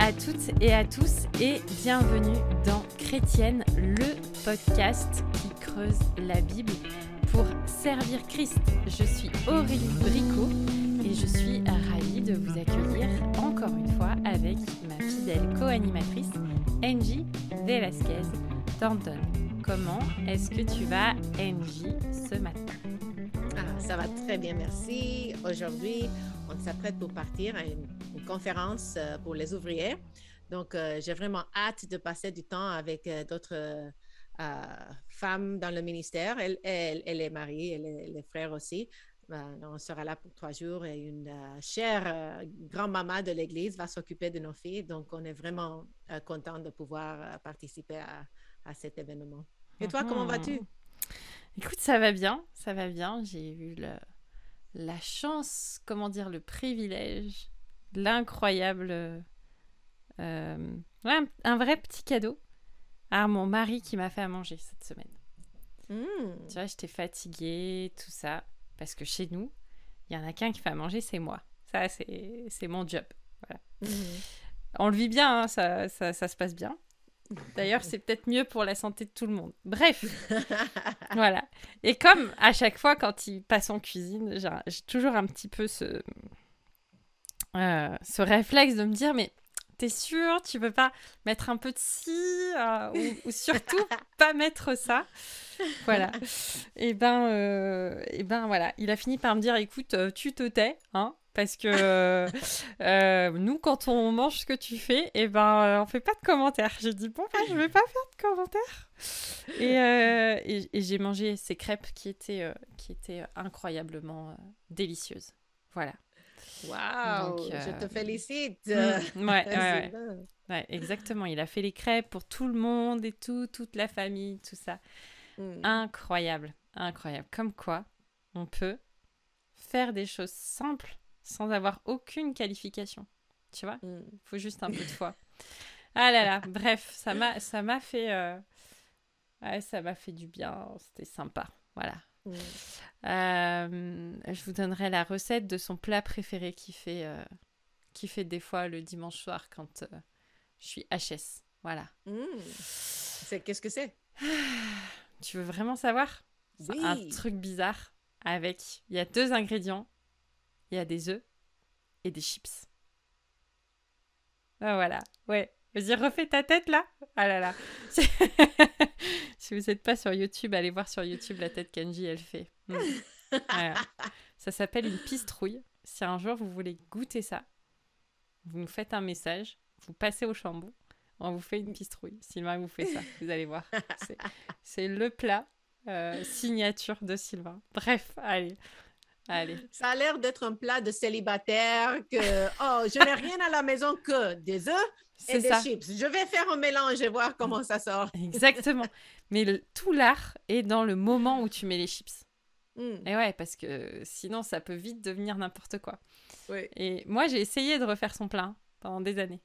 à toutes et à tous et bienvenue dans Chrétienne, le podcast qui creuse la Bible pour servir Christ. Je suis Aurélie Bricot et je suis ravie de vous accueillir encore une fois avec ma fidèle co-animatrice Angie Velasquez Thornton. Comment est-ce que tu vas, Angie, ce matin? Ah, Ça va très bien, merci. Aujourd'hui, on s'apprête pour partir à une, conférence euh, pour les ouvriers. Donc, euh, j'ai vraiment hâte de passer du temps avec euh, d'autres femmes dans le ministère. Elle, elle, est mariée, elle est, les frères aussi. Ben, on sera là pour trois jours et une chère grand-maman de l'Église va s'occuper de nos filles. Donc, on est vraiment content de pouvoir participer à, à, cet événement. Et toi, comment vas-tu? Écoute, ça va bien, ça va bien. J'ai eu le, la chance, comment dire, le privilège, l'incroyable, euh, un, vrai petit cadeau à mon mari qui m'a fait à manger cette semaine. Mmh. Tu vois, j'étais fatiguée, tout ça, parce que chez nous, il y en a qu'un qui fait à manger, c'est moi. Ça, c'est mon job. Voilà. Mmh. On le vit bien, hein, ça, ça, ça se passe bien. D'ailleurs, c'est peut-être mieux pour la santé de tout le monde. Bref, voilà. Et comme à chaque fois, quand il passe en cuisine, j'ai toujours un petit peu ce, euh, ce réflexe de me dire, mais t'es sûr, tu veux pas mettre un peu de ci, euh, ou, surtout pas mettre ça. Voilà. Et ben, euh, et ben voilà, il a fini par me dire, écoute, tu te tais, hein, parce que euh, nous, quand on mange ce que tu fais, et eh ben, on fait pas de commentaires. J'ai dit, bon, ben, je vais pas faire de commentaires. Et, euh, et, j'ai mangé ces crêpes qui étaient, qui étaient incroyablement délicieuses. Voilà. Waouh, je te félicite. Mm, ouais, ouais, ouais. exactement. Il a fait les crêpes pour tout le monde et tout, toute la famille, tout ça. Mm. Incroyable, incroyable. Comme quoi, on peut faire des choses simples sans avoir aucune qualification. Tu vois? Il mm. faut juste un peu de foi. Ah là là, bref, ça m'a, ça m'a fait, euh, ça m'a fait du bien. C'était sympa, voilà. Mm. Euh, je vous donnerai la recette de son plat préféré qui fait, euh, qui fait des fois le dimanche soir quand je suis HS. Voilà. Mm. C'est qu'est-ce que c'est? Tu veux vraiment savoir? Oui. Un truc bizarre avec. Il y a deux ingrédients il y a des œufs et des chips. Ah, voilà, ouais. Vas-y, refais ta tête là. Ah là là. si vous n'êtes pas sur YouTube, allez voir sur YouTube la tête qu'Angie elle fait. Hmm. Ça s'appelle une pistrouille. Si un jour vous voulez goûter ça, vous nous faites un message, vous passez au chambon, on vous fait une pistrouille. Sylvain vous fait ça, vous allez voir. C'est le plat euh, signature de Sylvain. Bref, allez, ça a l'air d'être un plat de célibataire que, oh, je n'ai rien à la maison que des œufs et des chips. Je vais faire un mélange et voir comment ça sort. Exactement. Mais tout l'art est dans le moment où tu mets les chips. Hmm. Et ouais, parce que sinon, ça peut vite devenir n'importe quoi. Et moi, j'ai essayé de refaire son plat pendant des années.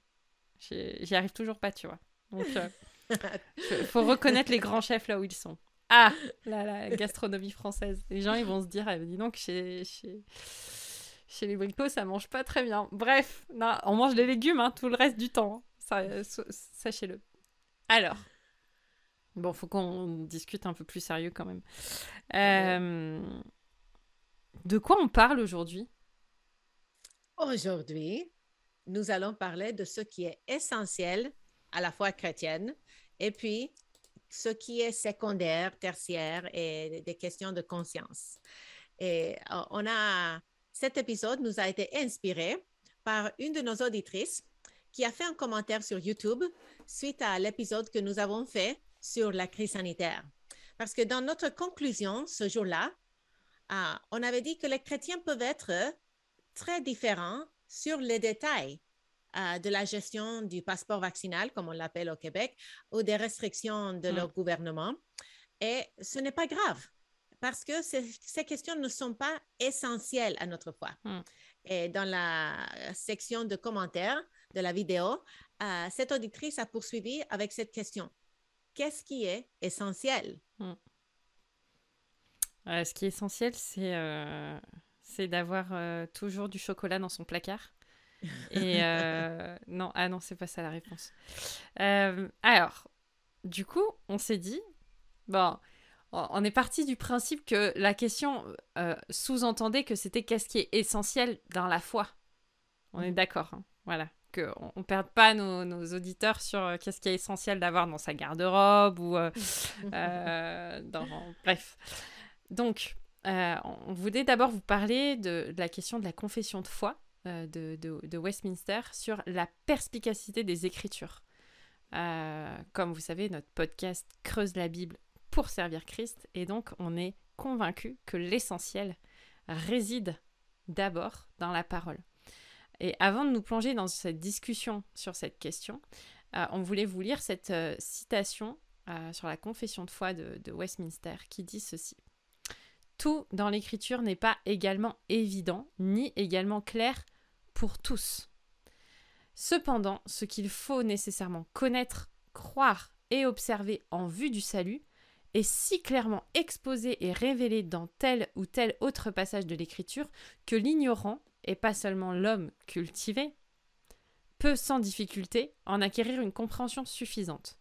J'y arrive toujours pas, tu vois. Donc, il euh, faut reconnaître les grands chefs là où ils sont. Ah, la, gastronomie française. Les gens, ils vont se dire, eh, dis donc, chez, chez, chez les bricots, ça mange pas très bien. Bref, non, on mange des légumes hein, tout le reste du temps. Hein. Ça, sachez-le. Alors, bon, faut qu'on discute un peu plus sérieux quand même. Euh, de quoi on parle aujourd'hui? Aujourd'hui, nous allons parler de ce qui est essentiel à la foi chrétienne et puis ce qui est secondaire, tertiaire et des questions de conscience. Et euh, on a, cet épisode nous a été inspiré par une de nos auditrices qui a fait un commentaire sur YouTube suite à l'épisode que nous avons fait sur la crise sanitaire. Parce que dans notre conclusion ce jour-là, euh, on avait dit que les chrétiens peuvent être très différents sur les détails euh, de la gestion du passeport vaccinal, comme on l'appelle au Québec, ou des restrictions de leur mm. gouvernement. Et ce n'est pas grave parce que ces, questions ne sont pas essentielles à notre foi. Mm. Et dans la section de commentaires de la vidéo, euh, cette auditrice a poursuivi avec cette question. Qu'est-ce qui est essentiel? Mm. Euh, ce qui est essentiel, c'est d'avoir toujours du chocolat dans son placard Et euh, non, ah non, c'est pas ça la réponse. Euh, alors, du coup, on s'est dit, bon, on est parti du principe que la question euh, sous-entendait que c'était qu'est-ce qui est essentiel dans la foi. On est d'accord, hein, voilà. Qu'on ne perde pas nos, auditeurs sur qu'est-ce qui est essentiel d'avoir dans sa garde-robe ou dans... Bref. Donc, on voulait d'abord vous parler de, la question de la confession de foi euh, de, Westminster sur la perspicacité des Écritures. Euh, comme vous savez, notre podcast creuse la Bible pour servir Christ, et donc on est convaincu que l'essentiel réside d'abord dans la parole. Et avant de nous plonger dans cette discussion sur cette question, euh, on voulait vous lire cette citation sur la confession de foi de Westminster qui dit ceci. Tout dans l'écriture n'est pas également évident ni également clair pour tous. Cependant, ce qu'il faut nécessairement connaître, croire et observer en vue du salut est si clairement exposé et révélé dans tel ou tel autre passage de l'Écriture que l'ignorant, et pas seulement l'homme cultivé, peut sans difficulté en acquérir une compréhension suffisante.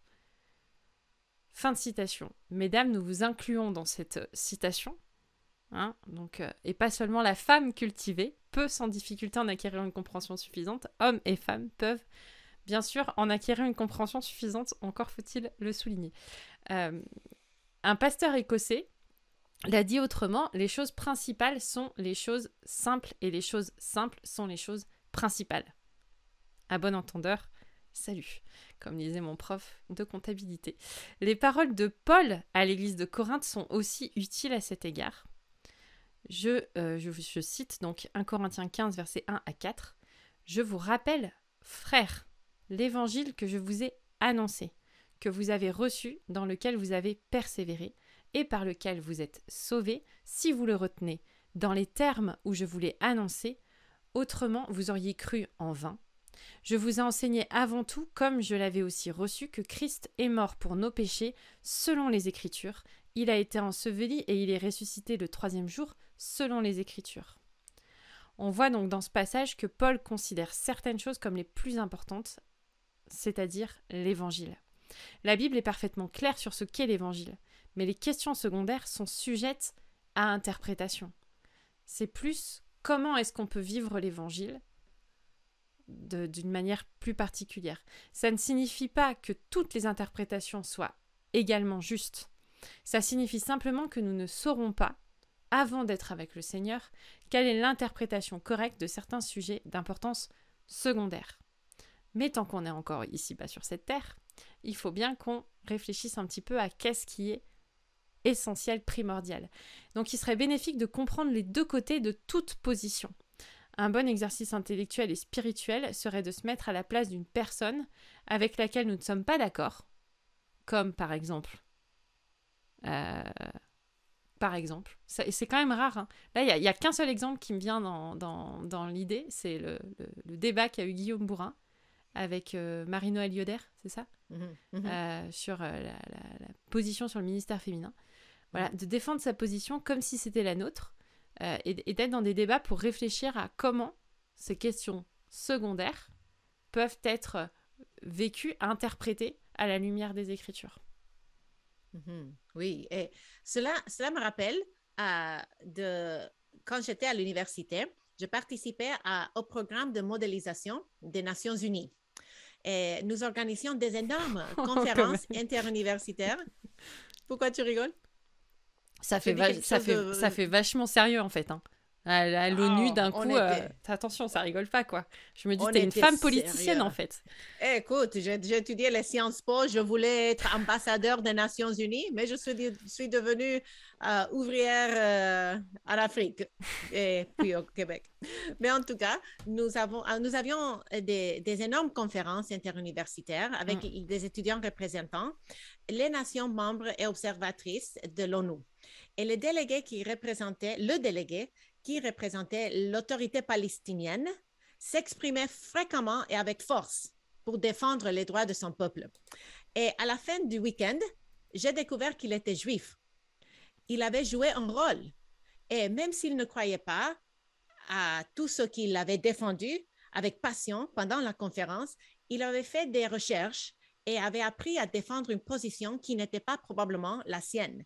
Fin de citation. Mesdames, nous vous incluons dans cette citation Hein, donc, euh, et pas seulement la femme cultivée peut sans difficulté en acquérir une compréhension suffisante, hommes et femmes peuvent bien sûr en acquérir une compréhension suffisante, encore faut-il le souligner. Euh, un pasteur écossais l'a dit autrement, les choses principales sont les choses simples et les choses simples sont les choses principales. À bon entendeur, salut, comme disait mon prof de comptabilité. Les paroles de Paul à l'église de Corinthe sont aussi utiles à cet égard. Euh, je, je, cite donc 1 Corinthiens 15, versets 1 à 4. Je vous rappelle, frères, l'évangile que je vous ai annoncé, que vous avez reçu, dans lequel vous avez persévéré, et par lequel vous êtes sauvés, si vous le retenez, dans les termes où je vous l'ai annoncé, autrement vous auriez cru en vain. Je vous ai enseigné avant tout, comme je l'avais aussi reçu, que Christ est mort pour nos péchés, selon les Écritures, il a été enseveli et il est ressuscité le troisième jour, selon les Écritures. On voit donc dans ce passage que Paul considère certaines choses comme les plus importantes, c'est-à-dire l'Évangile. La Bible est parfaitement claire sur ce qu'est l'Évangile, mais les questions secondaires sont sujettes à interprétation. C'est plus comment est-ce qu'on peut vivre l'Évangile d'une manière plus particulière. Ça ne signifie pas que toutes les interprétations soient également justes. Ça signifie simplement que nous ne saurons pas avant d'être avec le Seigneur, quelle est l'interprétation correcte de certains sujets d'importance secondaire. Mais tant qu'on est encore ici bas sur cette terre, il faut bien qu'on réfléchisse un petit peu à qu'est-ce qui est essentiel, primordial. Donc il serait bénéfique de comprendre les deux côtés de toute position. Un bon exercice intellectuel et spirituel serait de se mettre à la place d'une personne avec laquelle nous ne sommes pas d'accord, comme par exemple euh, par exemple. C'est quand même rare. Hein. Là, il n'y a, qu'un seul exemple qui me vient dans, dans, l'idée, c'est le, le, débat qu'a eu Guillaume Bourrin avec euh, Marie-Noël Yoder, c'est ça? Mmh mmh euh, Sur la, position sur le ministère féminin. Voilà, de défendre sa position comme si c'était la nôtre et, et d'être dans des débats pour réfléchir à comment ces questions secondaires peuvent être vécues, interprétées à la lumière des Écritures. Mhm. Oui, et cela, cela me rappelle euh, de quand j'étais à l'université, je participais au programme de modélisation des Nations Unies. Et nous organisions des énormes oh, conférences interuniversitaires. Pourquoi tu rigoles? Ça fait, ça, fait, ça fait vachement sérieux en fait. Hein. À, l'ONU, oh, d'un coup, euh, attention, ça rigole pas, quoi. Je me dis, t'es une femme politicienne, en fait. Eh, écoute, j'ai étudié les sciences po, je voulais être ambassadeur des Nations Unies, mais je suis, suis devenue euh, ouvrière euh, en Afrique et puis au Québec. Mais en tout cas, nous, avons, nous avions des, des énormes conférences interuniversitaires avec mm. des étudiants représentants les nations membres et observatrices de l'ONU. Et les délégués qui représentaient, le délégué qui représentait l'autorité palestinienne, s'exprimait fréquemment et avec force pour défendre les droits de son peuple. Et à la fin du week-end, j'ai découvert qu'il était juif. Il avait joué un rôle. Et même s'il ne croyait pas à tout ce qu'il avait défendu, avec passion pendant la conférence, il avait fait des recherches et avait appris à défendre une position qui n'était pas probablement la sienne.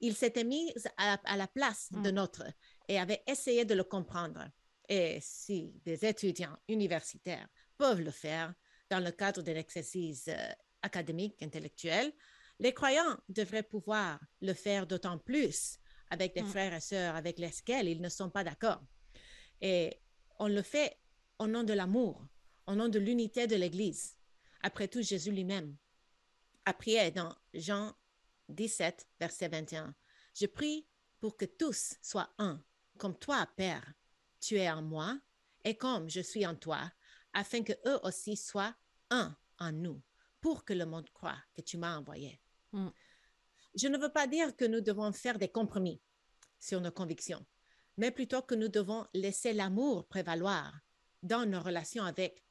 Il s'était mis à, la place de mm. notre et avait essayé de le comprendre. Et si des étudiants universitaires peuvent le faire dans le cadre d'un exercice euh, académique, intellectuel, les croyants devraient pouvoir le faire d'autant plus avec des mm. frères et sœurs avec lesquels ils ne sont pas d'accord. Et on le fait au nom de l'amour, au nom de l'unité de l'Église. Après tout, Jésus lui-même a prié dans Jean 17, verset 21. Je prie pour que tous soient un, comme toi, Père, tu es en moi, et comme je suis en toi, afin que eux aussi soient un en nous, pour que le monde croit que tu m'as envoyé. Mm. Je ne veux pas dire que nous devons faire des compromis sur nos convictions, mais plutôt que nous devons laisser l'amour prévaloir dans nos relations avec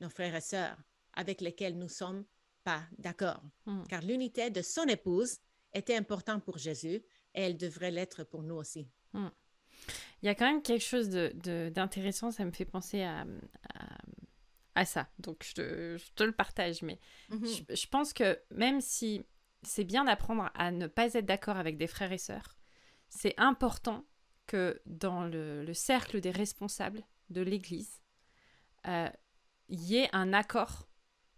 nos frères et sœurs avec lesquels nous sommes pas d'accord. Mm. Car l'unité de son épouse était importante pour Jésus et elle devrait l'être pour nous aussi. Mm. Il y a quand même quelque chose d'intéressant, de, ça me fait penser à, à, ça. Donc je te, je te, le partage, mais mm-hmm. je, pense que même si c'est bien d'apprendre à ne pas être d'accord avec des frères et sœurs, c'est important que dans le, cercle des responsables de l'Église, euh, il y ait un accord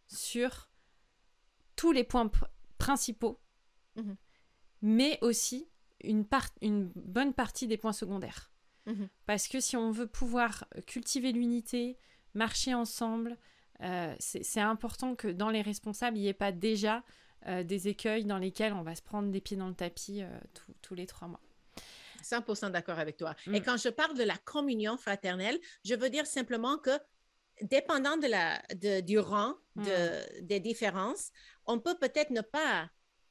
sur tous les points principaux, mhm. mais aussi une, une, bonne partie des points secondaires. Mhm. Parce que si on veut pouvoir cultiver l'unité, marcher ensemble, euh, c'est important que dans les responsables, il n'y ait pas déjà euh, des écueils dans lesquels on va se prendre des pieds dans le tapis tous les trois mois. 100% d'accord avec toi. Et mm. quand je parle de la communion fraternelle, je veux dire simplement que dépendant de la, de, du rang de, hmm. des différences, on peut peut-être ne pas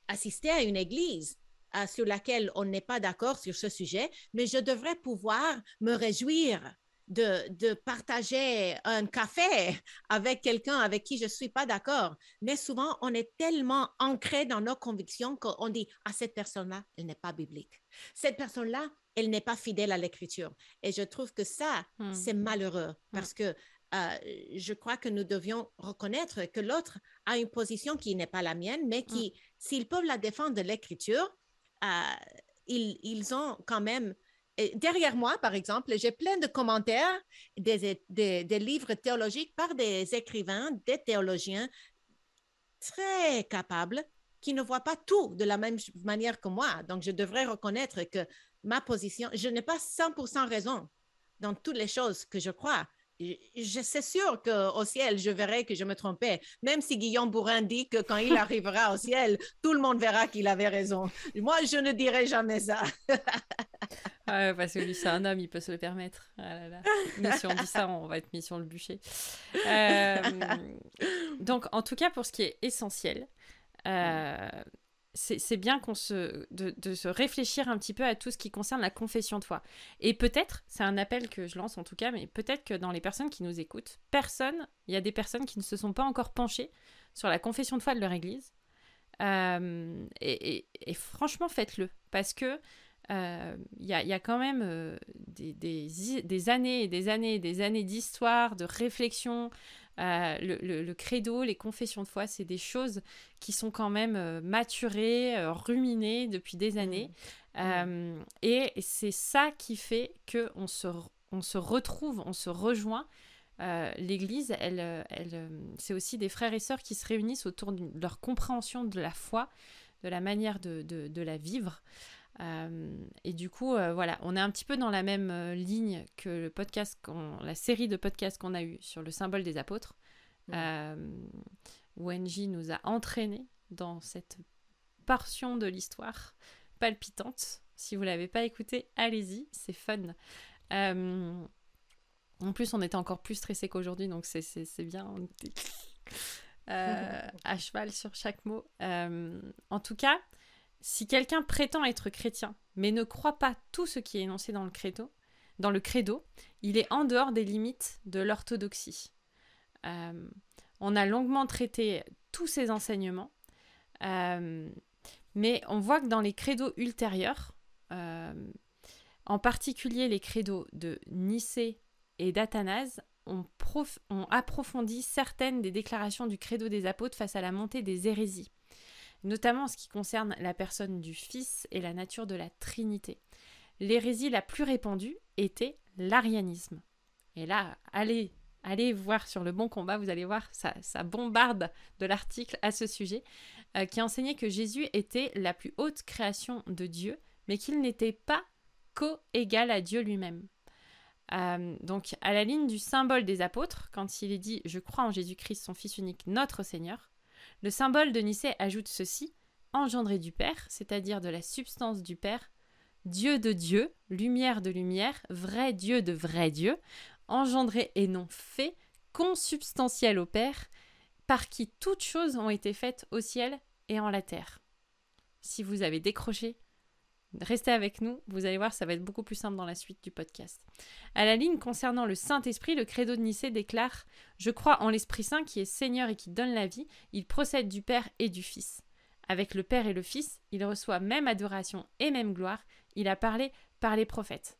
assister à une église euh, sur laquelle on n'est pas d'accord sur ce sujet, mais je devrais pouvoir me réjouir de, de partager un café avec quelqu'un avec qui je ne suis pas d'accord. Mais souvent, on est tellement ancré dans nos convictions qu'on dit, à ah, cette personne-là, elle n'est pas biblique. Cette personne-là, elle n'est pas fidèle à l'écriture. Et je trouve que ça, hmm. c'est malheureux parce que euh, je crois que nous devions reconnaître que l'autre a une position qui n'est pas la mienne, mais qui, mm. s'ils peuvent la défendre de l'écriture, euh, ils, ils, ont quand même... derrière moi, par exemple, j'ai plein de commentaires des, des, des, livres théologiques par des écrivains, des théologiens très capables qui ne voient pas tout de la même manière que moi. Donc, je devrais reconnaître que ma position, je n'ai pas 100% raison dans toutes les choses que je crois, je c'est sûr qu'au ciel, je verrai que je me trompais. Même si Guillaume Bourrin dit que quand il arrivera au ciel, tout le monde verra qu'il avait raison. Moi, je ne dirai jamais ça. ah, parce que lui, c'est un homme, il peut se le permettre. Ah Mais si on dit ça, on va être mis sur le bûcher. Euh, donc, en tout cas, pour ce qui est essentiel, euh, c'est bien qu'on se de, se réfléchir un petit peu à tout ce qui concerne la confession de foi. Et peut-être, c'est un appel que je lance en tout cas, mais peut-être que dans les personnes qui nous écoutent, personne, il y a des personnes qui ne se sont pas encore penchées sur la confession de foi de leur Église. Euh, et, franchement, faites-le, parce que euh, il y, a, quand même euh, des, des, années et des années et des années d'histoire, de réflexion, euh, le, credo, les confessions de foi, c'est des choses qui sont quand même euh, maturées, euh, ruminées depuis des mmh. années. Mmh. et c'est ça qui fait qu'on se, on se retrouve, on se rejoint. L'Église, elle, elle, c'est aussi des frères et sœurs qui se réunissent autour de leur compréhension de la foi, de la manière de, de, de la vivre. Euh, et du coup, euh, voilà, on est un petit peu dans la même euh, ligne que le podcast, la série de podcasts qu'on a eu sur le symbole des apôtres, où NJ nous a entraînés dans cette portion de l'histoire palpitante. Si vous l'avez pas écouté, allez-y, c'est fun. en plus, on était encore plus stressé qu'aujourd'hui, donc c'est bien. à cheval sur chaque mot. en tout cas, si quelqu'un prétend être chrétien, mais ne croit pas tout ce qui est énoncé dans le credo, dans le credo il est en dehors des limites de l'orthodoxie. Euh, on a longuement traité tous ces enseignements, euh, mais on voit que dans les credos ultérieurs, euh, en particulier les credos de Nicée et d'Athanase, on, ont approfondi certaines des déclarations du credo des apôtres face à la montée des hérésies, notamment en ce qui concerne la personne du Fils et la nature de la Trinité. L'hérésie la plus répandue était l'arianisme. Et là, allez, allez voir sur le bon combat, vous allez voir, ça, ça bombarde de l'article à ce sujet, euh, qui enseignait que Jésus était la plus haute création de Dieu, mais qu'il n'était pas co-égal à Dieu lui-même. Euh, donc, à la ligne du symbole des apôtres, quand il est dit Je crois en Jésus-Christ, son Fils unique, notre Seigneur, le symbole de Nicée ajoute ceci engendré du Père, c'est-à-dire de la substance du Père, Dieu de Dieu, lumière de lumière, vrai Dieu de vrai Dieu, engendré et non fait, consubstantiel au Père, par qui toutes choses ont été faites au ciel et en la terre. Si vous avez décroché, Restez avec nous, vous allez voir, ça va être beaucoup plus simple dans la suite du podcast. À la ligne concernant le Saint-Esprit, le credo de Nicée déclare Je crois en l'Esprit Saint qui est Seigneur et qui donne la vie, il procède du Père et du Fils. Avec le Père et le Fils, il reçoit même adoration et même gloire, il a parlé par les prophètes.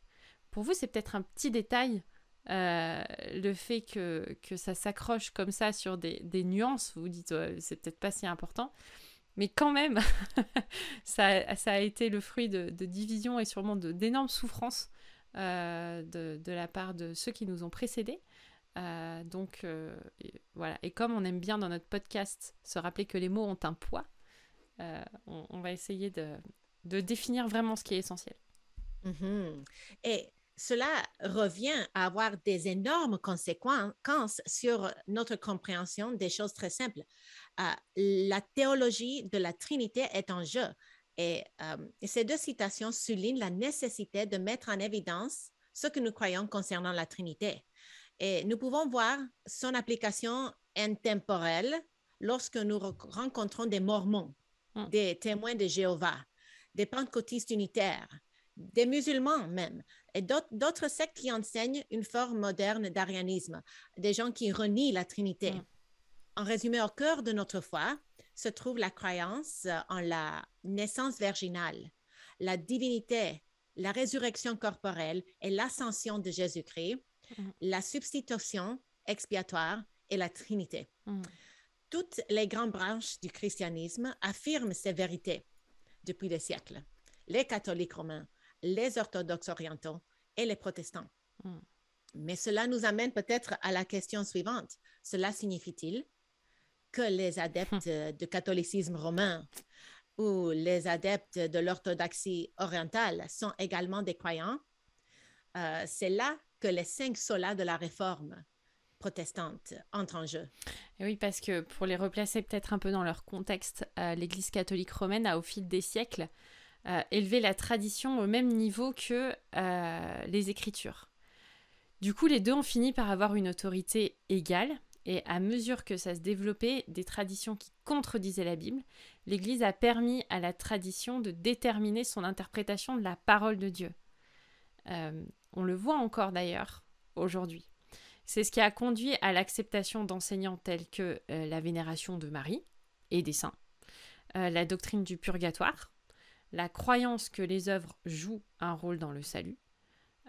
Pour vous, c'est peut-être un petit détail, euh, le fait que, que ça s'accroche comme ça sur des, nuances, vous vous dites, c'est peut-être pas si important. Mais quand même, ça, a été le fruit de, divisions et sûrement d'énormes souffrances euh, de, la part de ceux qui nous ont précédés. Euh, donc euh, voilà, et comme on aime bien dans notre podcast se rappeler que les mots ont un poids, on, va essayer de, définir vraiment ce qui est essentiel. Mm-hmm. Et cela revient à avoir des énormes conséquences sur notre compréhension des choses très simples. Euh, la théologie de la Trinité est en jeu. Et, euh, ces deux citations soulignent la nécessité de mettre en évidence ce que nous croyons concernant la Trinité. Et nous pouvons voir son application intemporelle lorsque nous rencontrons des Mormons, hmm. des témoins de Jéhovah, des pentecôtistes unitaires, des musulmans même, et d'autres sectes qui enseignent une forme moderne d'arianisme, des gens qui renient la Trinité. Mm. En résumé, au cœur de notre foi se trouve la croyance en la naissance virginale, la divinité, la résurrection corporelle et l'ascension de Jésus-Christ, mm. la substitution expiatoire et la Trinité. Mm. Toutes les grandes branches du christianisme affirment ces vérités depuis des siècles. Les catholiques romains, les orthodoxes orientaux et les protestants. Hmm. Mais cela nous amène peut-être à la question suivante. Cela signifie-t-il que les adeptes du catholicisme romain ou les adeptes de l'orthodoxie orientale sont également des croyants? Euh, c'est là que les cinq solas de la réforme protestante entrent en jeu. oui, parce que pour les replacer peut-être un peu dans leur contexte, euh, l'Église catholique romaine a au fil des siècles euh, élever la tradition au même niveau que euh, les écritures. Du coup, les deux ont fini par avoir une autorité égale, et à mesure que ça se développait, des traditions qui contredisaient la Bible, l'Église a permis à la tradition de déterminer son interprétation de la parole de Dieu. Euh, on le voit encore d'ailleurs aujourd'hui. C'est ce qui a conduit à l'acceptation d'enseignants tels que la vénération de Marie et des saints, la doctrine du purgatoire, la croyance que les œuvres jouent un rôle dans le salut.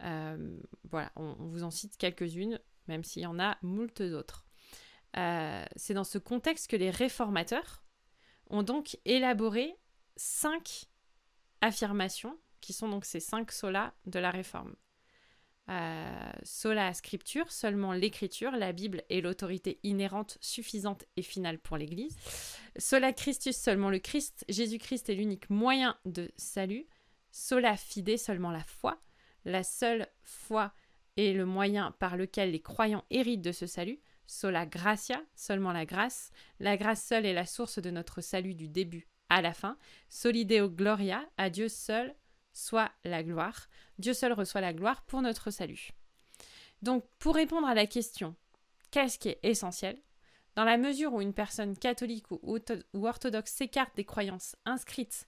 Euh, voilà, on, vous en cite quelques-unes, même s'il y en a moult autres. Euh, c'est dans ce contexte que les réformateurs ont donc élaboré cinq affirmations, qui sont donc ces cinq solas de la réforme. Euh, sola scripture, seulement l'écriture, la Bible est l'autorité inhérente, suffisante et finale pour l'Église. Sola Christus, seulement le Christ, Jésus-Christ est l'unique moyen de salut. Sola fide, seulement la foi. La seule foi est le moyen par lequel les croyants héritent de ce salut. Sola gratia, seulement la grâce. La grâce seule est la source de notre salut du début à la fin. Solideo gloria, à Dieu seul soit la gloire. Dieu seul reçoit la gloire pour notre salut. Donc, pour répondre à la question qu'est-ce qui est essentiel? Dans la mesure où une personne catholique ou, orthodoxe s'écarte des croyances inscrites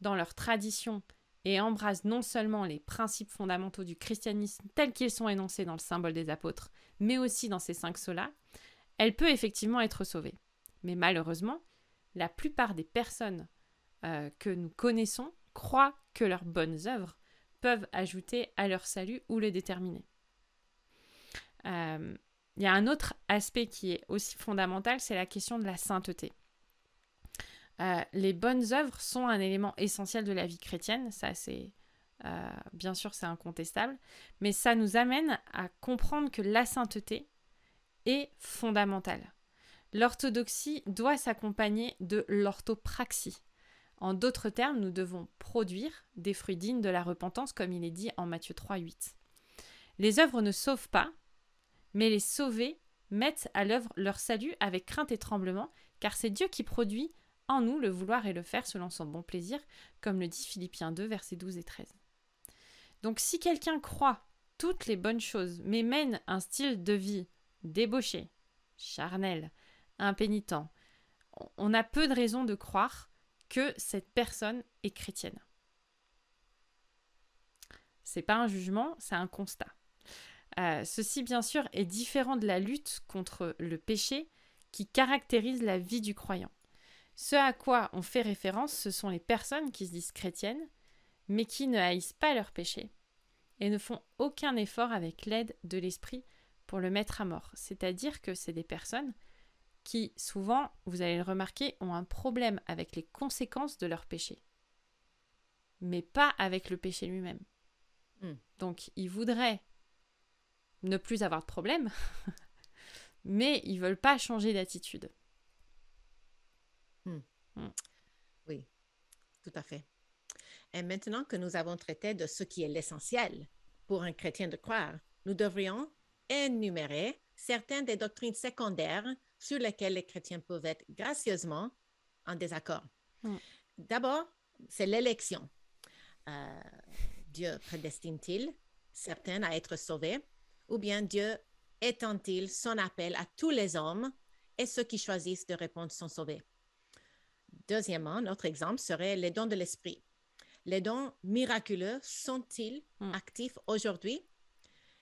dans leur tradition et embrasse non seulement les principes fondamentaux du christianisme tels qu'ils sont énoncés dans le symbole des apôtres, mais aussi dans ces cinq solas, elle peut effectivement être sauvée. Mais malheureusement, la plupart des personnes euh, que nous connaissons croient que leurs bonnes œuvres peuvent ajouter à leur salut ou le déterminer. Euh, il y a un autre aspect qui est aussi fondamental, c'est la question de la sainteté. Euh, les bonnes œuvres sont un élément essentiel de la vie chrétienne, ça c'est euh, bien sûr c'est incontestable, mais ça nous amène à comprendre que la sainteté est fondamentale. L'orthodoxie doit s'accompagner de l'orthopraxie. En d'autres termes, nous devons produire des fruits dignes de la repentance, comme il est dit en Matthieu 3, 8. Les œuvres ne sauvent pas, mais les sauvés mettent à l'œuvre leur salut avec crainte et tremblement, car c'est Dieu qui produit en nous le vouloir et le faire selon son bon plaisir, comme le dit Philippiens 2, versets 12 et 13. Donc si quelqu'un croit toutes les bonnes choses, mais mène un style de vie débauché, charnel, impénitent, on a peu de raisons de croire que cette personne est chrétienne. C'est pas un jugement, c'est un constat. Euh, ceci, bien sûr, est différent de la lutte contre le péché qui caractérise la vie du croyant. Ce à quoi on fait référence, ce sont les personnes qui se disent chrétiennes, mais qui ne haïssent pas leur péché et ne font aucun effort avec l'aide de l'Esprit pour le mettre à mort. C'est-à-dire que c'est des personnes qui, souvent, vous allez le remarquer, ont un problème avec les conséquences de leur péché, mais pas avec le péché lui-même. Hmm. Donc, ils voudraient ne plus avoir de problème, mais ils veulent pas changer d'attitude. Hmm. Hmm. Oui, tout à fait. Et maintenant que nous avons traité de ce qui est l'essentiel pour un chrétien de croire, nous devrions énumérer certaines des doctrines secondaires sur lesquelles les chrétiens peuvent être gracieusement en désaccord. D'abord, c'est l'élection. Euh, Dieu prédestine-t-il certains à être sauvés ou bien Dieu étend-il son appel à tous les hommes et ceux qui choisissent de répondre sont sauvés? Deuxièmement, notre exemple serait les dons de l'esprit. Les dons miraculeux sont-ils hmm. actifs aujourd'hui?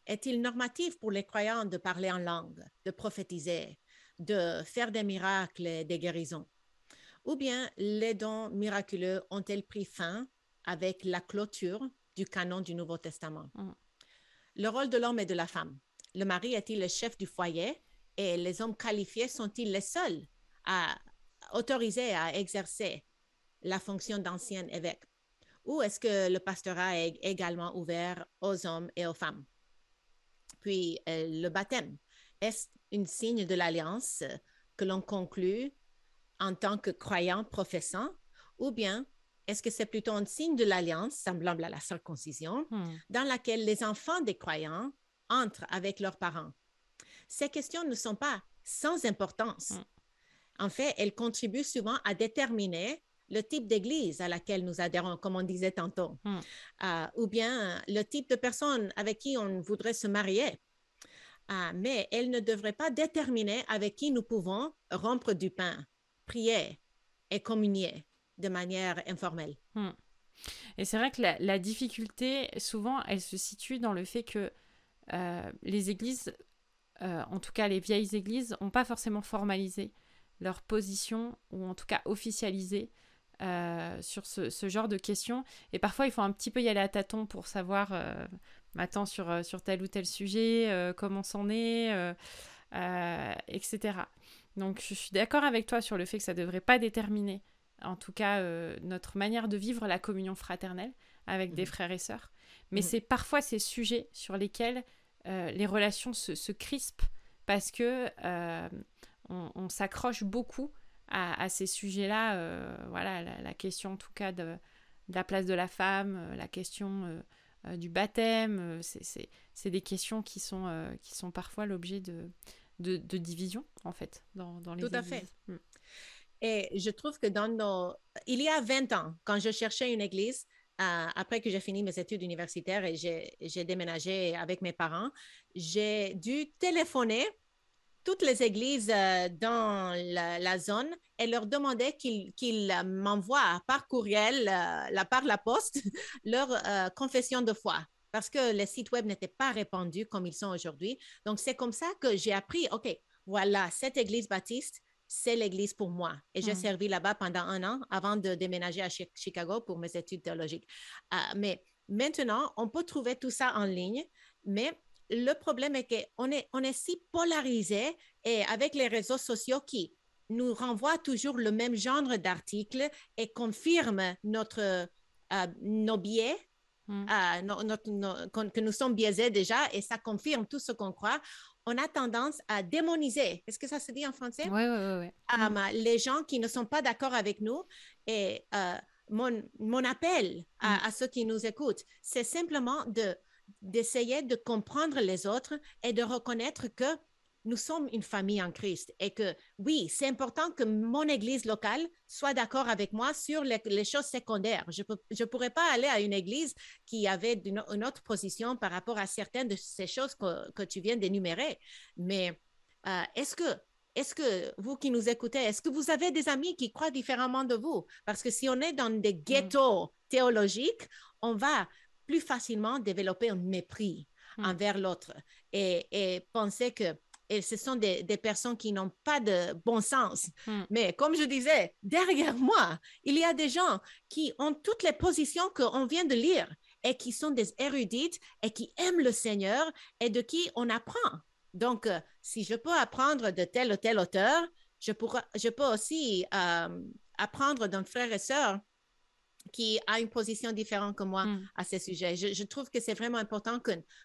Est-il normatif pour les croyants de parler en langue, de prophétiser, de faire des miracles et des guérisons? Ou bien les dons miraculeux ont-ils pris fin avec la clôture du canon du Nouveau Testament? Hmm. Le rôle de l'homme et de la femme. Le mari est-il le chef du foyer et les hommes qualifiés sont-ils les seuls à autoriser à exercer la fonction d'ancien évêque? Ou est-ce que le pastorat est également ouvert aux hommes et aux femmes? Puis euh, le baptême. Est-ce un signe de l'alliance que l'on conclut en tant que croyant professant ou bien est-ce que c'est plutôt un signe de l'alliance semblable à la circoncision hmm. dans laquelle les enfants des croyants entrent avec leurs parents? Ces questions ne sont pas sans importance. Hmm. En fait, elles contribuent souvent à déterminer le type d'église à laquelle nous adhérons, comme on disait tantôt, hmm. euh, ou bien le type de personne avec qui on voudrait se marier. Euh, mais elles ne devraient pas déterminer avec qui nous pouvons rompre du pain, prier et communier de manière informelle. Hmm. Et c'est vrai que la, difficulté, souvent, elle se situe dans le fait que euh, les églises, euh, en tout cas les vieilles églises, n'ont pas forcément formalisé leur position, ou en tout cas officialisé euh, sur ce, genre de questions. Et parfois, il faut un petit peu y aller à tâtons pour savoir, maintenant, sur, sur tel ou tel sujet, comment c'en est, etc. Donc, je suis d'accord avec toi sur le fait que ça ne devrait pas déterminer en tout cas euh, notre manière de vivre la communion fraternelle avec des mhm. frères et sœurs. Mais mhm. c'est parfois ces sujets sur lesquels euh, les relations se, crispent parce que euh, on, s'accroche beaucoup à, ces sujets-là. voilà, la, question en tout cas de, la place de la femme, la question du baptême, c'est des questions qui sont, qui sont parfois l'objet de, de, division en fait dans, dans les Tout à fait. Mm. Et je trouve que dans nos... Il y a 20 ans, quand je cherchais une église, euh, après que j'ai fini mes études universitaires et j'ai déménagé avec mes parents, j'ai dû téléphoner toutes les églises euh, dans la, zone et leur demander qu'ils m'envoient par courriel, euh, la, par la poste, leur confession de foi parce que les sites web n'étaient pas répandus comme ils sont aujourd'hui. Donc, c'est comme ça que j'ai appris, OK, voilà, cette église baptiste, c'est l'église pour moi. Et j'ai hmm. servi là-bas pendant un an avant de déménager à Chicago pour mes études théologiques. Euh, mais maintenant, on peut trouver tout ça en ligne, mais le problème est qu'on est, on est si polarisé et avec les réseaux sociaux qui nous renvoient toujours le même genre d'articles et confirment notre, euh, nos biais, Mm. euh, que nous sommes biaisés déjà et ça confirme tout ce qu'on croit. On a tendance à démoniser. Est-ce que ça se dit en français? Oui, oui, oui. Les gens qui ne sont pas d'accord avec nous. Et euh, mon, mon, appel à, Mm. à ceux qui nous écoutent, c'est simplement de d'essayer de comprendre les autres et de reconnaître que nous sommes une famille en Christ et que oui, c'est important que mon église locale soit d'accord avec moi sur les, les choses secondaires. Je ne pourrais pas aller à une église qui avait une, une, autre position par rapport à certaines de ces choses que, que tu viens d'énumérer. Mais euh, est-ce que est-ce que vous qui nous écoutez, est-ce que vous avez des amis qui croient différemment de vous? Parce que si on est dans des ghettos mm. théologiques, on va plus facilement développer un mépris mm. envers l'autre et, et, penser que et ce sont des, des personnes qui n'ont pas de bon sens. Mm. Mais comme je disais, derrière moi, il y a des gens qui ont toutes les positions qu'on vient de lire et qui sont des érudites et qui aiment le Seigneur et de qui on apprend. Donc, euh, si je peux apprendre de tel ou tel auteur, je, pourrais, je peux aussi euh, apprendre d'un frère et sœur qui a une position différente que moi Mm. à ce sujet. Je, je trouve que c'est vraiment important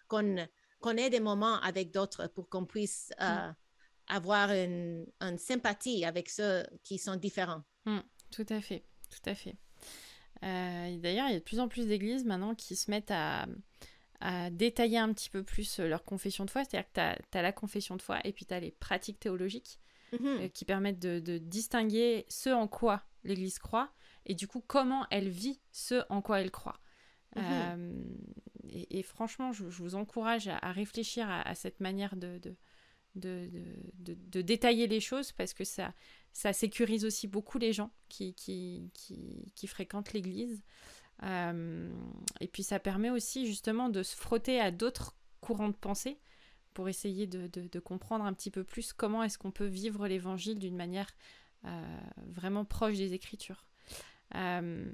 qu'on ait des moments avec d'autres pour qu'on puisse euh, Mm. avoir une, une, sympathie avec ceux qui sont différents. Mm. Tout à fait, tout à fait. Euh, D'ailleurs, il y a de plus en plus d'églises maintenant qui se mettent à, à, détailler un petit peu plus leur confession de foi. C'est-à-dire que tu as, as, la confession de foi et puis tu as les pratiques théologiques Mm euh, -hmm. qui permettent de, de, distinguer ce en quoi l'Église croit et du coup comment elle vit ce en quoi elle croit. -hmm. euh, et, et, franchement, je, je, vous encourage à, à réfléchir à, à, cette manière de, de, de, de, détailler les choses parce que ça, ça sécurise aussi beaucoup les gens qui, qui, qui, qui fréquentent l'Église. Euh, et puis ça permet aussi justement de se frotter à d'autres courants de pensée pour essayer de, de, de, comprendre un petit peu plus comment est-ce qu'on peut vivre l'évangile d'une manière euh, vraiment proche des Écritures. Euh,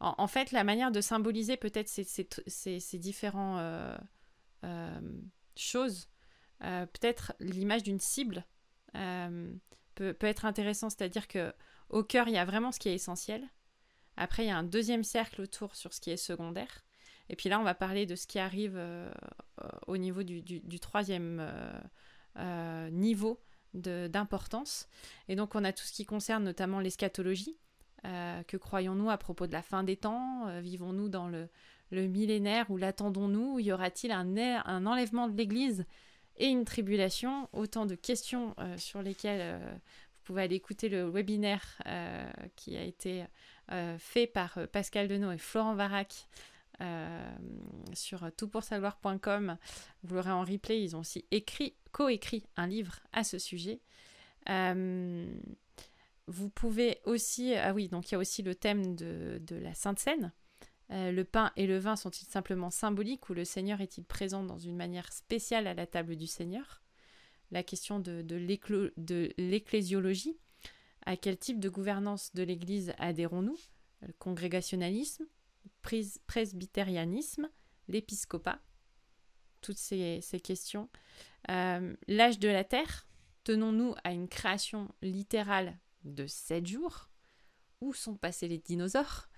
en, fait, la manière de symboliser peut-être ces, ces, ces différentes euh, choses, euh, peut-être l'image d'une cible euh, peut, être intéressant, c'est-à-dire que au cœur, il y a vraiment ce qui est essentiel. Après, il y a un deuxième cercle autour sur ce qui est secondaire. Et puis là, on va parler de ce qui arrive euh, au niveau du, troisième euh, euh, niveau d'importance. Et donc, on a tout ce qui concerne notamment l'eschatologie. Euh, que croyons-nous à propos de la fin des temps? Euh, Vivons-nous dans le, millénaire ou l'attendons-nous? Y aura-t-il un, enlèvement de l'Église et une tribulation? Autant de questions euh, sur lesquelles vous pouvez aller écouter le webinaire qui a été fait par Pascal Denot et Florent Varac sur toutpoursavoir.com. Vous l'aurez en replay. Ils ont aussi écrit, coécrit un livre à ce sujet. Euh, vous pouvez aussi, ah oui, donc il y a aussi le thème de, de la Sainte Seine. Euh, le pain et le vin sont-ils simplement symboliques ou le Seigneur est-il présent dans une manière spéciale à la table du Seigneur? La question de, de l'ecclésiologie. À quel type de gouvernance de l'Église adhérons-nous? Le congrégationalisme, presbytérianisme, l'épiscopat, toutes ces, ces questions. Euh, L'âge de la Terre, tenons-nous à une création littérale de sept jours Où sont passés les dinosaures?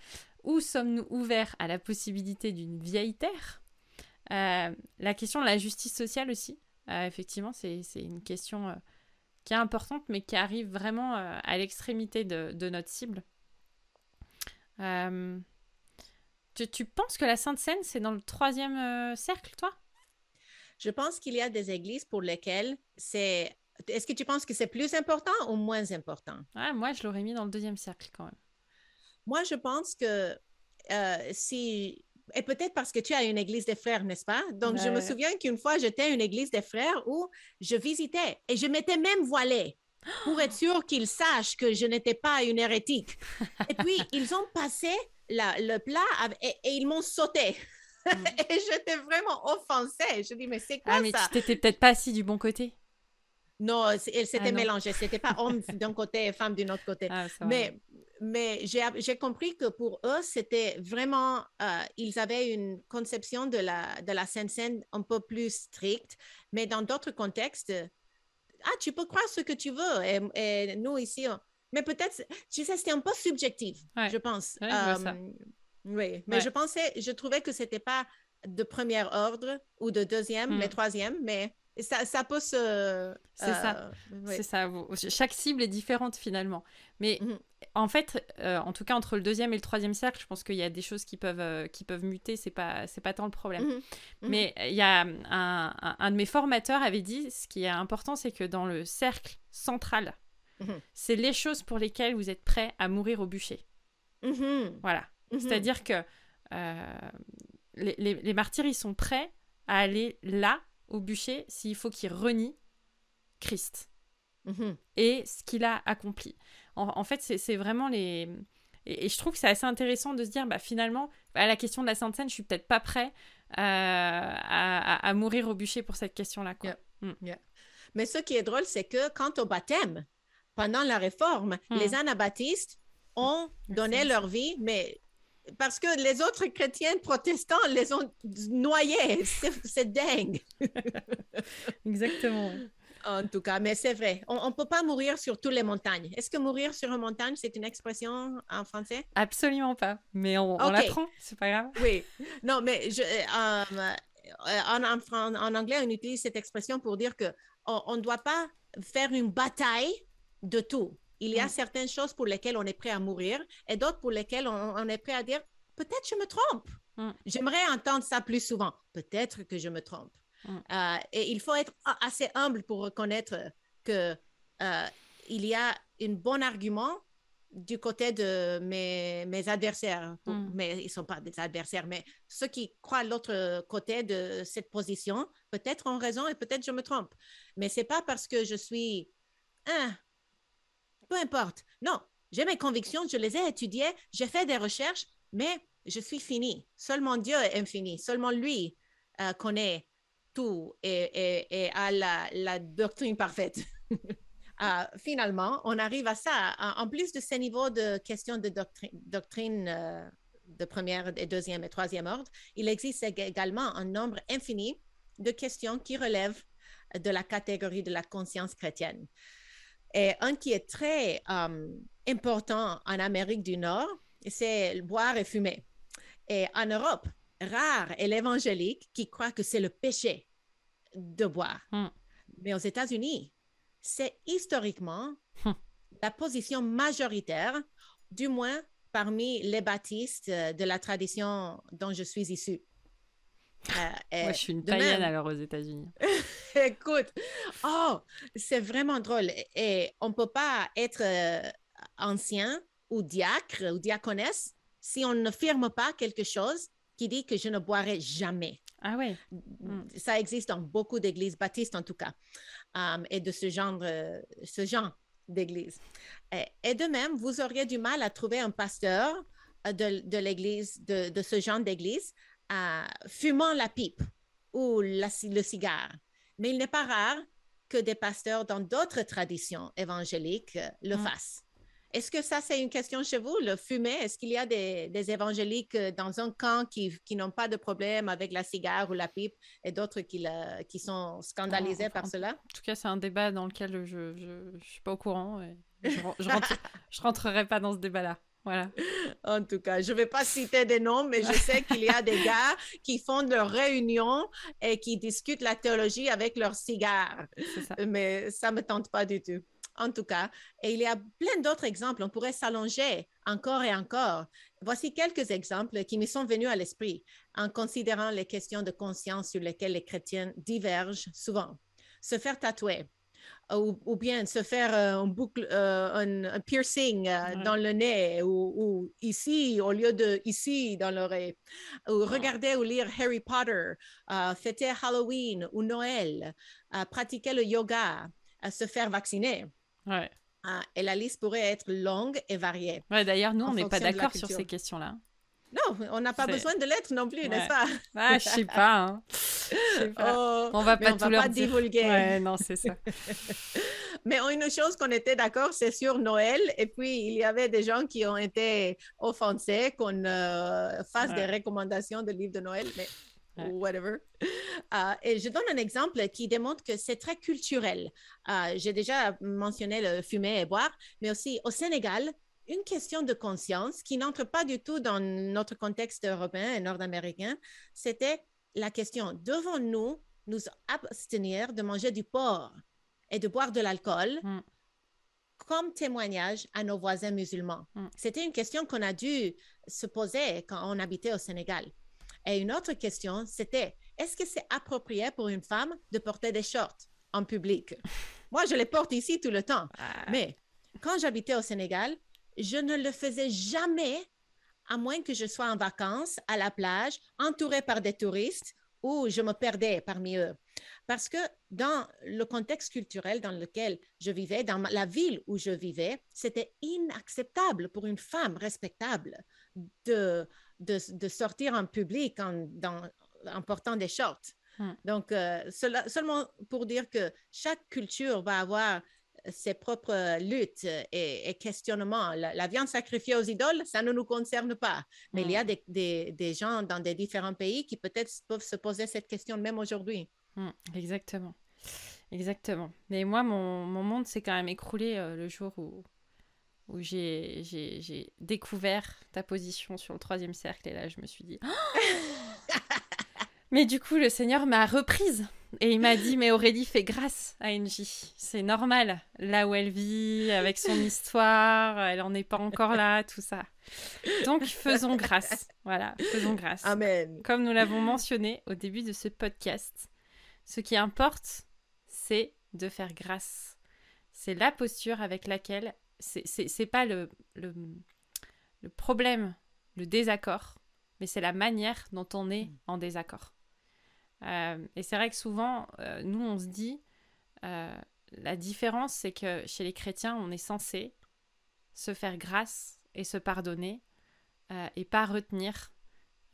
Où sommes-nous ouverts à la possibilité d'une vieille Terre? Euh, La question de la justice sociale aussi, euh, effectivement, c'est une question euh, qui est importante, mais qui arrive vraiment à l'extrémité de, de, notre cible. Tu, tu, penses que la Sainte Seine, c'est dans le troisième cercle, toi? Je pense qu'il y a des églises pour lesquelles c'est. Est-ce que tu penses que c'est plus important ou moins important? Ouais, Moi, je l'aurais mis dans le deuxième cercle quand même. Moi, je pense que euh, si. Et peut-être parce que tu as une église des frères, n'est-ce pas? Donc, ouais. je me souviens qu'une fois, j'étais à une église des frères où je visitais et je m'étais même voilée pour être sûre qu'ils sachent que je n'étais pas une hérétique. Et puis, ils ont passé la, le plat et, et ils m'ont sauté. Mm. et j'étais vraiment offensée. Je dis, mais c'est quoi ah, mais ça? tu t'étais peut-être pas assis du bon côté. Non, elle s'était ah, mélangée. C'était pas homme d'un côté et femme d'un autre côté. Ah, mais, mais j'ai compris que pour eux, c'était vraiment, euh, ils avaient une conception de la, de la Sainte-Seine un peu plus stricte, mais dans d'autres contextes, ah, tu peux croire ce que tu veux. Et, nous, ici, mais peut-être, tu sais, c'était un peu subjectif, je pense. Euh, oui, mais je pensais, je trouvais que c'était pas de premier ordre ou de deuxième, mais hmm. troisième, mais ça, ça peut se. C'est ça. Euh, c'est ça. Chaque cible est différente finalement. Mais mhm. en fait, euh, en tout cas, entre le deuxième et le troisième cercle, je pense qu'il y a des choses qui peuvent, euh, qui peuvent muter. C'est pas, c'est pas tant le problème. Mhm. Mhm. Mais il y a un, un, de mes formateurs avait dit ce qui est important, c'est que dans le cercle central, c'est les choses pour lesquelles vous êtes prêt à mourir au bûcher. Voilà. C'est-à-dire que les, les, les martyrs, ils sont prêts à aller là au bûcher s'il faut qu'il renie Christ mhm. et ce qu'il a accompli. En, fait, c'est vraiment les... Et, je trouve que c'est assez intéressant de se dire, bah, finalement, à la question de la Sainte Seine, je suis peut-être pas prêt euh, à, mourir au bûcher pour cette question-là. Mm. Mais ce qui est drôle, c'est que quand au baptême, pendant la réforme, mm. les anabaptistes ont donné leur vie, mais parce que les autres chrétiens protestants les ont noyés. C'est dingue. Exactement. En tout cas, mais c'est vrai. On ne peut pas mourir sur toutes les montagnes. Est-ce que mourir sur une montagne, c'est une expression en français? Absolument pas. Mais on, l'apprend, c'est pas grave. Oui. Non, mais je, euh, en, en, anglais, on utilise cette expression pour dire qu'on ne doit pas faire une bataille de tout. Il y a mm. certaines choses pour lesquelles on est prêt à mourir et d'autres pour lesquelles on, est prêt à dire peut-être je me trompe. Mm. J'aimerais entendre ça plus souvent. Peut-être que je me trompe. Mm. Euh, et il faut être assez humble pour reconnaître que euh, il y a un bon argument du côté de mes, mes adversaires, mais ils ne sont pas des adversaires, mais ceux qui croient l'autre côté de cette position, peut-être ont raison et peut-être je me trompe. Mais ce n'est pas parce que je suis hein, peu importe. Non, j'ai mes convictions, je les ai étudiées, j'ai fait des recherches, mais je suis fini. Seulement Dieu est infini. Seulement lui euh, connaît tout et, a la, doctrine parfaite. Euh, finalement, on arrive à ça. En, plus de ces niveaux de questions de doctrine, euh, de première, et deuxième et troisième ordre, il existe également un nombre infini de questions qui relèvent de la catégorie de la conscience chrétienne. Et un qui est très euh, important en Amérique du Nord, c'est boire et fumer. Et en Europe, rare est l'évangélique qui croit que c'est le péché de boire. Hmm. Mais aux États-Unis, c'est historiquement hmm. la position majoritaire, du moins parmi les baptistes de la tradition dont je suis issue. Euh, Moi, je suis une païenne alors aux États-Unis. Écoute, oh, c'est vraiment drôle. Et on ne peut pas être euh, ancien ou diacre ou diaconesse si on ne firme pas quelque chose qui dit que je ne boirai jamais. Ah oui. Mm. Ça existe dans beaucoup d'églises baptistes en tout cas, um, et de ce genre, euh, ce genre d'église. Et, de même, vous auriez du mal à trouver un pasteur de, de l'église, de, de, ce genre d'église, fumant la pipe ou le cigare. Mais il n'est pas rare que des pasteurs dans d'autres traditions évangéliques euh, le mm. fassent. Est-ce que ça, c'est une question chez vous, le fumer? Est-ce qu'il y a des, évangéliques euh, dans un camp qui, n'ont pas de problème avec la cigare ou la pipe et d'autres qui, qui sont scandalisés par cela? En tout cas, c'est un débat dans lequel je ne suis pas au courant. Et je ne rentrerai pas dans ce débat-là. Voilà. En tout cas, je ne vais pas citer des noms, mais je sais qu'il y a des gars qui font leurs réunions et qui discutent la théologie avec leurs cigares. Mais ça ne me tente pas du tout. En tout cas, et il y a plein d'autres exemples. On pourrait s'allonger encore et encore. Voici quelques exemples qui me sont venus à l'esprit en considérant les questions de conscience sur lesquelles les chrétiens divergent souvent. Se faire tatouer, ou, bien se faire euh, un, boucle, euh, un, piercing euh, dans le nez ou, ici au lieu de ici dans l'oreille, ou regarder ou lire Harry Potter, fêter Halloween ou Noël, pratiquer le yoga, se faire vacciner. Ouais. et la liste pourrait être longue et variée. Ouais, D'ailleurs, nous, on n'est pas d'accord sur ces questions-là. Non, on n'a pas besoin de lettres non plus, n'est-ce pas? Ah, je sais pas. Hein. pas. Oh, on va pas, on va pas divulguer. Ouais, non, c'est ça. Mais une chose qu'on était d'accord, c'est sur Noël. Et puis, il y avait des gens qui ont été offensés qu'on euh, fasse des recommandations de livres de Noël, mais whatever. Euh, et je donne un exemple qui démontre que c'est très culturel. Euh, j'ai déjà mentionné le fumer et boire, mais aussi au Sénégal, une question de conscience qui n'entre pas du tout dans notre contexte européen et nord-américain, c'était la question, devons-nous nous abstenir de manger du porc et de boire de l'alcool mm. comme témoignage à nos voisins musulmans? Mm. C'était une question qu'on a dû se poser quand on habitait au Sénégal. Et une autre question, c'était, est-ce que c'est approprié pour une femme de porter des shorts en public? Moi, je les porte ici tout le temps. Ah. Mais quand j'habitais au Sénégal, je ne le faisais jamais à moins que je sois en vacances à la plage, entourée par des touristes ou je me perdais parmi eux. Parce que dans le contexte culturel dans lequel je vivais, dans la ville où je vivais, c'était inacceptable pour une femme respectable de, de, sortir en public en, en portant des shorts. Hmm. Donc, euh, seulement pour dire que chaque culture va avoir ses propres luttes et, questionnements. La, viande sacrifiée aux idoles, ça ne nous concerne pas. Mais il y a hmm. des, des, gens dans des différents pays qui peut-être peuvent se poser cette question même aujourd'hui. Hmm, exactement. Exactement. Mais moi, mon, mon monde s'est quand même écroulé euh, le jour où, où j'ai découvert ta position sur le troisième cercle. Et là, je me suis dit... Mais du coup, le Seigneur m'a reprise. Et il m'a dit, mais Aurélie fait grâce à Angie. C'est normal, là où elle vit, avec son histoire, elle n'en est pas encore là, tout ça. Donc, faisons grâce. Voilà, faisons grâce. Amen. Comme nous l'avons mentionné au début de ce podcast, ce qui importe, c'est de faire grâce. C'est la posture avec laquelle c'est pas le, le, le, problème, le désaccord, mais c'est la manière dont on est mm. en désaccord. Euh, et c'est vrai que souvent, euh, nous, on se dit, euh, la différence, c'est que chez les chrétiens, on est censé se faire grâce et se pardonner et pas retenir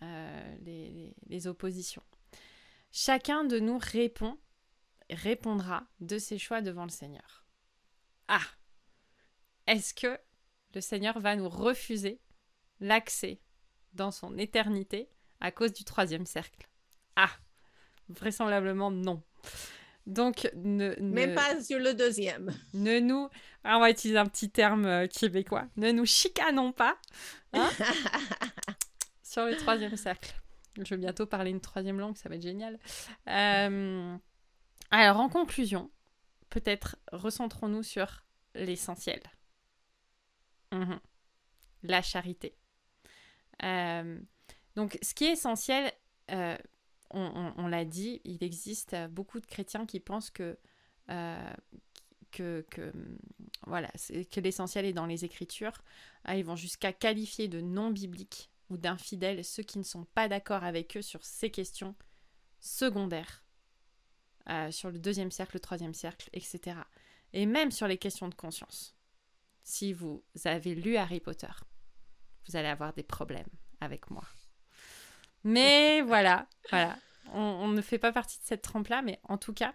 les, les oppositions. Chacun de nous répond, répondra de ses choix devant le Seigneur. Ah est-ce que le Seigneur va nous refuser l'accès dans son éternité à cause du troisième cercle? Ah, vraisemblablement non. Donc, ne, Même pas sur le deuxième. Ne nous. Ah, on va utiliser un petit terme euh, québécois. Ne nous chicanons pas hein, sur le troisième cercle. Je vais bientôt parler une troisième langue, ça va être génial. Euh, alors, en conclusion, peut-être recentrons-nous sur l'essentiel. Mhm. La charité. Euh, donc, ce qui est essentiel, euh, on, l'a dit, il existe beaucoup de chrétiens qui pensent que, euh, que, que, voilà, que l'essentiel est dans les Écritures. Ah, ils vont jusqu'à qualifier de non bibliques ou d'infidèles ceux qui ne sont pas d'accord avec eux sur ces questions secondaires, sur le deuxième cercle, le troisième cercle, etc. Et même sur les questions de conscience si vous avez lu Harry Potter, vous allez avoir des problèmes avec moi. Mais voilà, voilà. On, ne fait pas partie de cette trempe-là, mais en tout cas,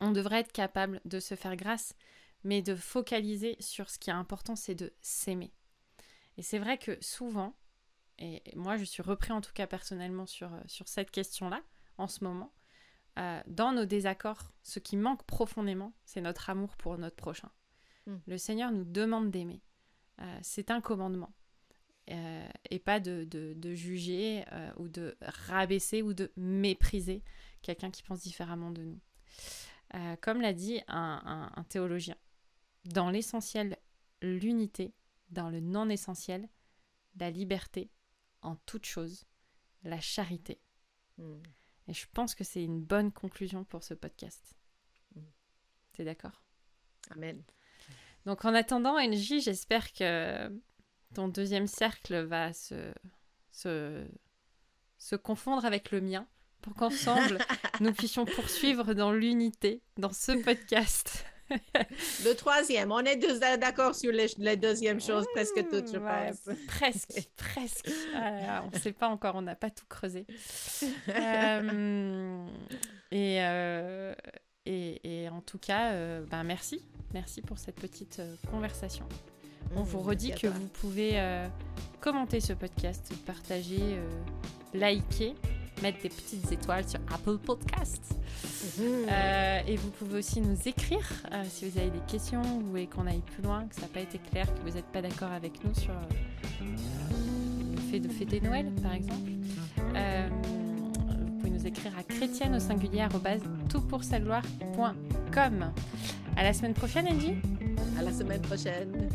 on devrait être capable de se faire grâce, mais de focaliser sur ce qui est important, c'est de s'aimer. Et c'est vrai que souvent, et moi je suis repris en tout cas personnellement sur, euh, sur cette question-là en ce moment, euh, dans nos désaccords, ce qui manque profondément, c'est notre amour pour notre prochain. Mm. Le Seigneur nous demande d'aimer. Euh, c'est un commandement. Euh, et pas de, juger euh, ou de rabaisser ou de mépriser quelqu'un qui pense différemment de nous. comme l'a dit un, théologien, dans l'essentiel, l'unité, dans le non essentiel, la liberté, en toute chose, la charité. Mm. Et je pense que c'est une bonne conclusion pour ce podcast. Mm. T'es d'accord? Amen. Donc en attendant, NJ, j'espère que ton deuxième cercle va se, se, se confondre avec le mien pour qu'ensemble, nous puissions poursuivre dans l'unité, dans ce podcast. le troisième, on est d'accord sur les, les, deuxièmes choses, presque toutes, je pense. Presque, presque. Ah on ne sait pas encore, on n'a pas tout creusé. Euh, et, euh, et, et en tout cas, euh, ben merci. Merci pour cette petite conversation. On vous redit que vous pouvez euh, commenter ce podcast, partager, euh, liker, mettre des petites étoiles sur Apple Podcasts. Mhm. Euh, et vous pouvez aussi nous écrire si vous avez des questions, vous voulez qu'on aille plus loin, que ça n'a pas été clair, que vous n'êtes pas d'accord avec nous sur le fait de fêter Noël, par exemple. Euh, vous pouvez nous écrire à chrétienne au singulier toutpoursagloire.com. À la semaine prochaine, Angie. À la semaine prochaine.